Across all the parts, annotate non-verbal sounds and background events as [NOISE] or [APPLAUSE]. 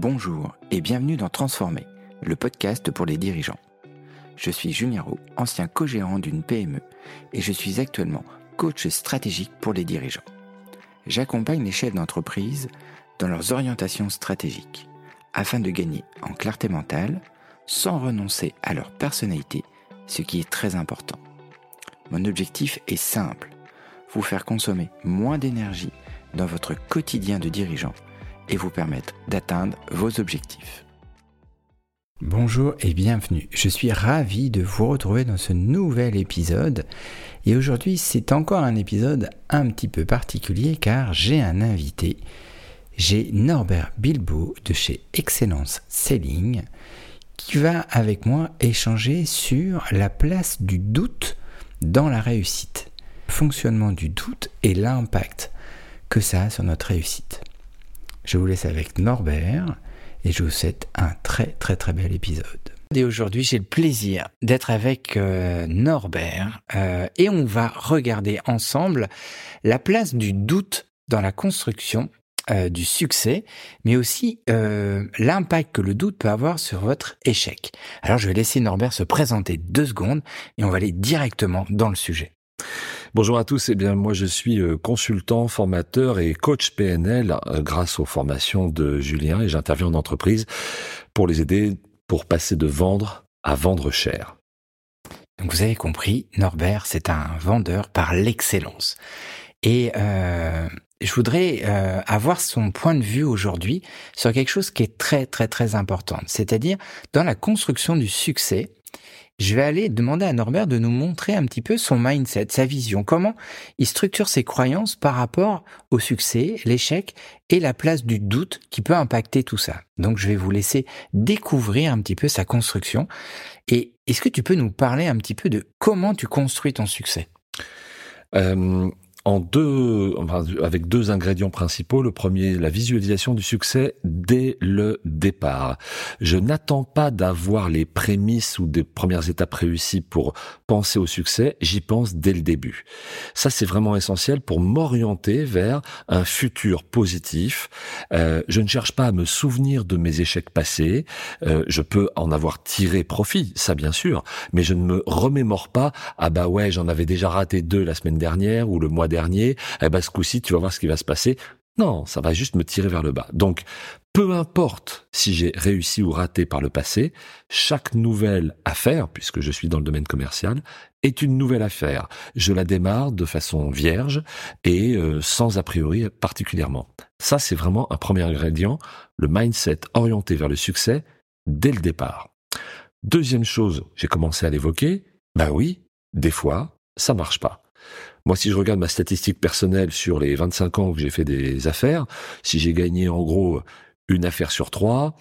Bonjour et bienvenue dans Transformer, le podcast pour les dirigeants. Je suis Julien ancien co-gérant d'une PME et je suis actuellement coach stratégique pour les dirigeants. J'accompagne les chefs d'entreprise dans leurs orientations stratégiques afin de gagner en clarté mentale sans renoncer à leur personnalité, ce qui est très important. Mon objectif est simple, vous faire consommer moins d'énergie dans votre quotidien de dirigeant et vous permettre d'atteindre vos objectifs. Bonjour et bienvenue. Je suis ravi de vous retrouver dans ce nouvel épisode. Et aujourd'hui, c'est encore un épisode un petit peu particulier car j'ai un invité. J'ai Norbert Bilbo de chez Excellence Selling qui va avec moi échanger sur la place du doute dans la réussite, le fonctionnement du doute et l'impact que ça a sur notre réussite. Je vous laisse avec Norbert et je vous souhaite un très très très bel épisode. Et aujourd'hui, j'ai le plaisir d'être avec euh, Norbert euh, et on va regarder ensemble la place du doute dans la construction euh, du succès, mais aussi l'impact que le doute peut avoir sur votre échec. Alors, je vais laisser Norbert se présenter deux secondes et on va aller directement dans le sujet. Bonjour à tous, eh bien moi je suis euh, consultant, formateur et coach PNL euh, grâce aux formations de Julien et j'interviens en entreprise pour les aider pour passer de vendre à vendre cher. Donc vous avez compris, Norbert, c'est un vendeur par l'excellence. Et euh, je voudrais avoir son point de vue aujourd'hui sur quelque chose qui est très très très important, c'est-à-dire dans la construction du succès je vais aller demander à Norbert de nous montrer un petit peu son mindset, sa vision, comment il structure ses croyances par rapport au succès, l'échec et la place du doute qui peut impacter tout ça. Donc je vais vous laisser découvrir un petit peu sa construction. Et est-ce que tu peux nous parler un petit peu de comment tu construis ton succès? Euh, en deux, avec deux ingrédients principaux. Le premier, la visualisation du succès dès le départ. Je n'attends pas d'avoir les prémices ou des premières étapes réussies pour penser au succès. J'y pense dès le début. Ça, c'est vraiment essentiel pour m'orienter vers un futur positif. Euh, je ne cherche pas à me souvenir de mes échecs passés. Euh, je peux en avoir tiré profit, ça bien sûr, mais je ne me remémore pas. Ah bah ouais, j'en avais déjà raté deux la semaine dernière ou le mois dernier, eh ben ce coup-ci, tu vas voir ce qui va se passer. Non, ça va juste me tirer vers le bas. Donc, peu importe si j'ai réussi ou raté par le passé, chaque nouvelle affaire, puisque je suis dans le domaine commercial, est une nouvelle affaire. Je la démarre de façon vierge et euh, sans a priori particulièrement. Ça, c'est vraiment un premier ingrédient, le mindset orienté vers le succès dès le départ. Deuxième chose, j'ai commencé à l'évoquer, bah oui, des fois, ça marche pas. Moi, si je regarde ma statistique personnelle sur les 25 ans que j'ai fait des affaires, si j'ai gagné en gros une affaire sur trois,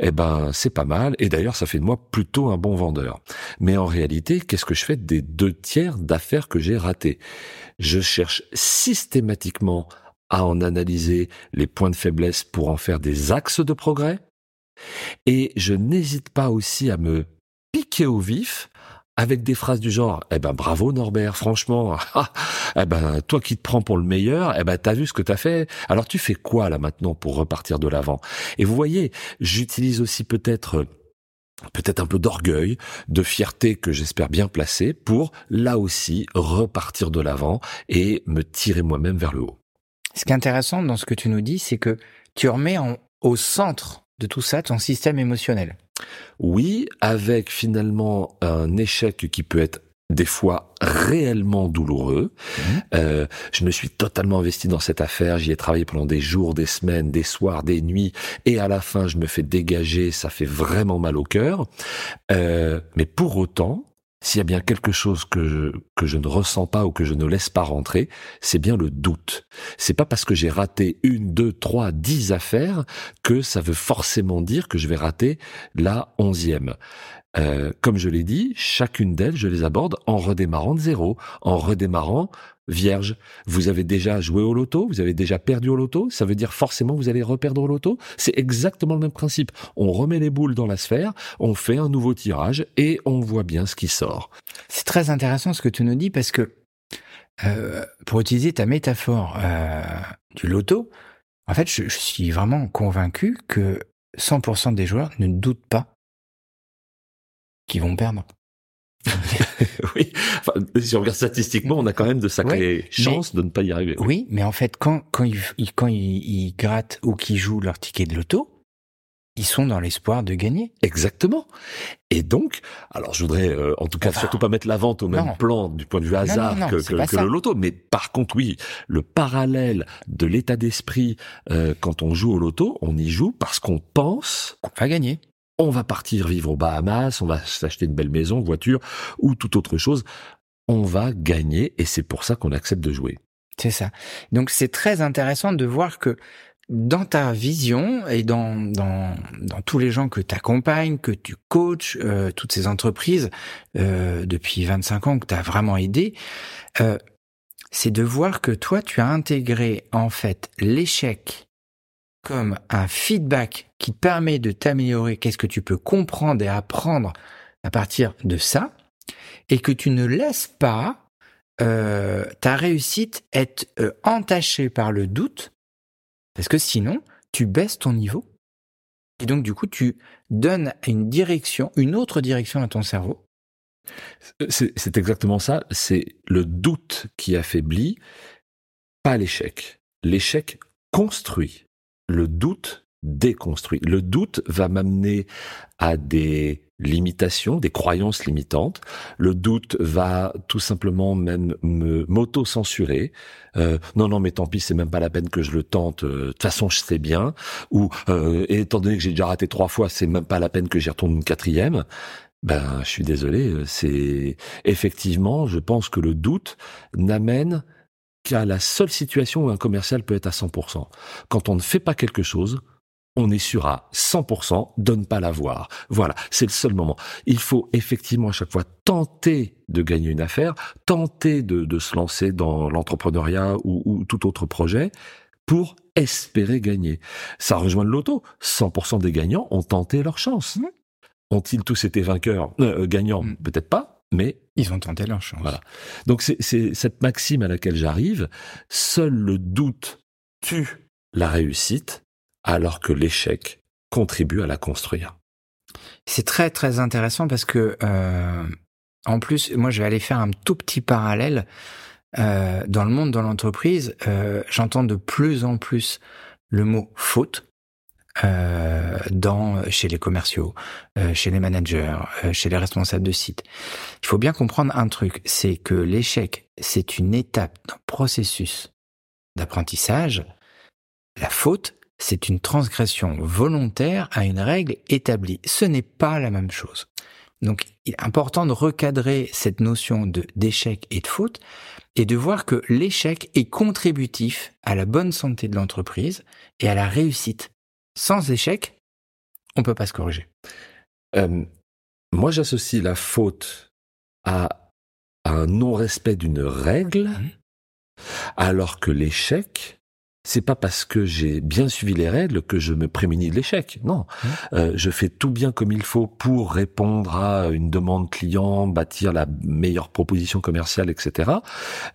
eh ben c'est pas mal. Et d'ailleurs, ça fait de moi plutôt un bon vendeur. Mais en réalité, qu'est-ce que je fais des deux tiers d'affaires que j'ai ratées? Je cherche systématiquement à en analyser les points de faiblesse pour en faire des axes de progrès. Et je n'hésite pas aussi à me piquer au vif avec des phrases du genre eh ben bravo Norbert franchement [LAUGHS] eh ben toi qui te prends pour le meilleur eh ben t'as vu ce que t'as fait alors tu fais quoi là maintenant pour repartir de l'avant? Et vous voyez j'utilise aussi peut-être peut-être un peu d'orgueil, de fierté que j'espère bien placer pour là aussi repartir de l'avant et me tirer moi-même vers le haut. Ce qui est intéressant dans ce que tu nous dis, c'est que tu remets au centre de tout ça ton système émotionnel. Oui, avec finalement un échec qui peut être des fois réellement douloureux. Mhm. Euh, je me suis totalement investi dans cette affaire, j'y ai travaillé pendant des jours, des semaines, des soirs, des nuits, et à la fin je me fais dégager, ça fait vraiment mal au cœur. Euh, mais pour autant, s'il y a bien quelque chose que je, ne ressens pas ou que je ne laisse pas rentrer, c'est bien le doute. C'est pas parce que j'ai raté une, deux, trois, dix affaires que ça veut forcément dire que je vais rater la onzième. Euh, comme je l'ai dit, chacune d'elles, je les aborde en redémarrant de zéro, en redémarrant vierge. Vous avez déjà joué au loto, vous avez déjà perdu au loto, ça veut dire forcément vous allez reperdre au loto. C'est exactement le même principe. On remet les boules dans la sphère, on fait un nouveau tirage et on voit bien ce qui sort. C'est très intéressant ce que tu nous dis parce que euh, pour utiliser ta métaphore euh, du loto, en fait, je, je suis vraiment convaincu que 100% des joueurs ne doutent pas qu'ils vont perdre. [LAUGHS] oui, enfin, si on regarde statistiquement, on a quand même de sacrées chances de ne pas y arriver. Oui, mais en fait, quand, quand, ils, quand ils, grattent ou qu'ils jouent leur ticket de loto, ils sont dans l'espoir de gagner. Exactement. Et donc, alors je voudrais euh, en tout cas surtout pas mettre la vente au même plan du point de vue hasard que, que, le loto, mais par contre oui, le parallèle de l'état d'esprit euh, quand on joue au loto, on y joue parce qu'on pense qu'on va gagner on va partir vivre aux Bahamas, on va s'acheter une belle maison, voiture ou toute autre chose. On va gagner et c'est pour ça qu'on accepte de jouer. C'est ça. Donc c'est très intéressant de voir que dans ta vision et dans, dans, tous les gens que tu accompagnes, que tu coaches, euh, toutes ces entreprises euh, depuis 25 ans que tu as vraiment aidé, euh, c'est de voir que toi, tu as intégré en fait l'échec comme un feedback qui permet de t'améliorer, qu'est-ce que tu peux comprendre et apprendre à partir de ça, et que tu ne laisses pas euh, ta réussite être euh, entachée par le doute, parce que sinon, tu baisses ton niveau, et donc du coup, tu donnes une direction, une autre direction à ton cerveau. C'est exactement ça, c'est le doute qui affaiblit, pas l'échec. L'échec construit le doute déconstruit. Le doute va m'amener à des limitations, des croyances limitantes. Le doute va tout simplement même me m'auto-censurer. Euh, non, non, mais tant pis, c'est même pas la peine que je le tente. Euh, de toute façon, je sais bien. Ou euh, étant donné que j'ai déjà raté trois fois, c'est même pas la peine que j'y retourne une quatrième. Ben, je suis désolé. C'est effectivement, je pense que le doute n'amène qu'à la seule situation où un commercial peut être à 100%. Quand on ne fait pas quelque chose, on est sûr à 100% de ne pas l'avoir. Voilà, c'est le seul moment. Il faut effectivement à chaque fois tenter de gagner une affaire, tenter de, se lancer dans l'entrepreneuriat ou, tout autre projet pour espérer gagner. Ça rejoint le loto. 100% des gagnants ont tenté leur chance. Mmh. Ont-ils tous été vainqueurs, euh, gagnants mmh. Peut-être pas, mais ils ont tenté leur chance. Voilà. Donc c'est cette maxime à laquelle j'arrive. Seul le doute tue la réussite, alors que l'échec contribue à la construire. C'est très très intéressant parce que euh, en plus, moi je vais aller faire un tout petit parallèle euh, dans le monde de l'entreprise. Euh, j'entends de plus en plus le mot faute euh, dans chez les commerciaux, euh, chez les managers, euh, chez les responsables de site. Il faut bien comprendre un truc, c'est que l'échec, c'est une étape d'un processus d'apprentissage. La faute, c'est une transgression volontaire à une règle établie. Ce n'est pas la même chose. Donc, il est important de recadrer cette notion de d'échec et de faute et de voir que l'échec est contributif à la bonne santé de l'entreprise et à la réussite sans échec, on peut pas se corriger. Euh, moi, j'associe la faute à, un non-respect d'une règle, mmh. alors que l'échec, c'est pas parce que j'ai bien suivi les règles que je me prémunis de l'échec. Non, mmh. euh, je fais tout bien comme il faut pour répondre à une demande client, bâtir la meilleure proposition commerciale, etc.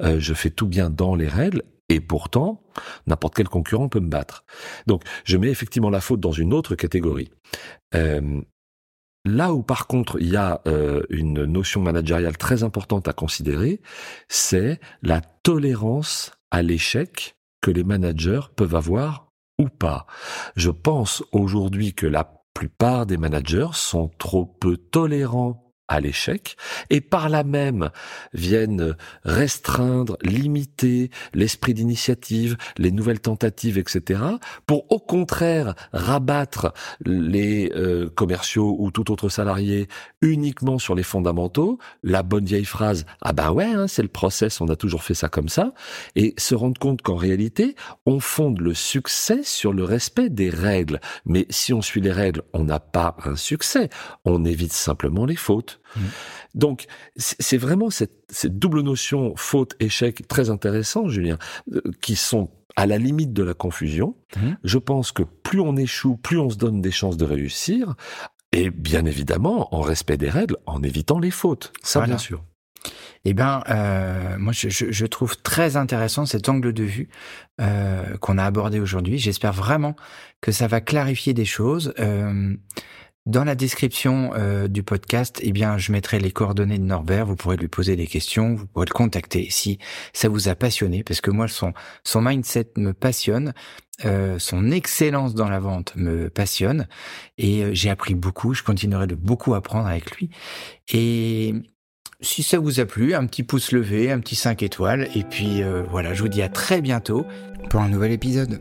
Euh, je fais tout bien dans les règles et pourtant, n'importe quel concurrent peut me battre. Donc, je mets effectivement la faute dans une autre catégorie. Euh, là où, par contre, il y a euh, une notion managériale très importante à considérer, c'est la tolérance à l'échec que les managers peuvent avoir ou pas. Je pense aujourd'hui que la plupart des managers sont trop peu tolérants à l'échec et par là même viennent restreindre, limiter l'esprit d'initiative, les nouvelles tentatives, etc. pour au contraire rabattre les euh, commerciaux ou tout autre salarié uniquement sur les fondamentaux, la bonne vieille phrase ah ben ouais hein, c'est le process, on a toujours fait ça comme ça et se rendre compte qu'en réalité on fonde le succès sur le respect des règles. Mais si on suit les règles, on n'a pas un succès, on évite simplement les fautes. Mm. Donc, c'est vraiment cette, double notion faute-échec très intéressant, Julien, euh, qui sont à la limite de la confusion. Mm. Je pense que plus on échoue, plus on se donne des chances de réussir, et bien évidemment en respect des règles, en évitant les fautes. Ça, bien sûr. Eh ben, euh, moi, je, je, trouve très intéressant cet angle de vue euh, qu'on a abordé aujourd'hui. J'espère vraiment que ça va clarifier des choses. Euh, dans la description euh, du podcast, eh je mettrai les coordonnées de Norbert. Vous pourrez lui poser des questions, vous pourrez le contacter si ça vous a passionné, parce que moi, son son mindset me passionne, euh, son excellence dans la vente me passionne, et euh, j'ai appris beaucoup. Je continuerai de beaucoup apprendre avec lui. Et si ça vous a plu, un petit pouce levé, un petit 5 étoiles, et puis voilà, je vous dis à très bientôt pour un nouvel épisode.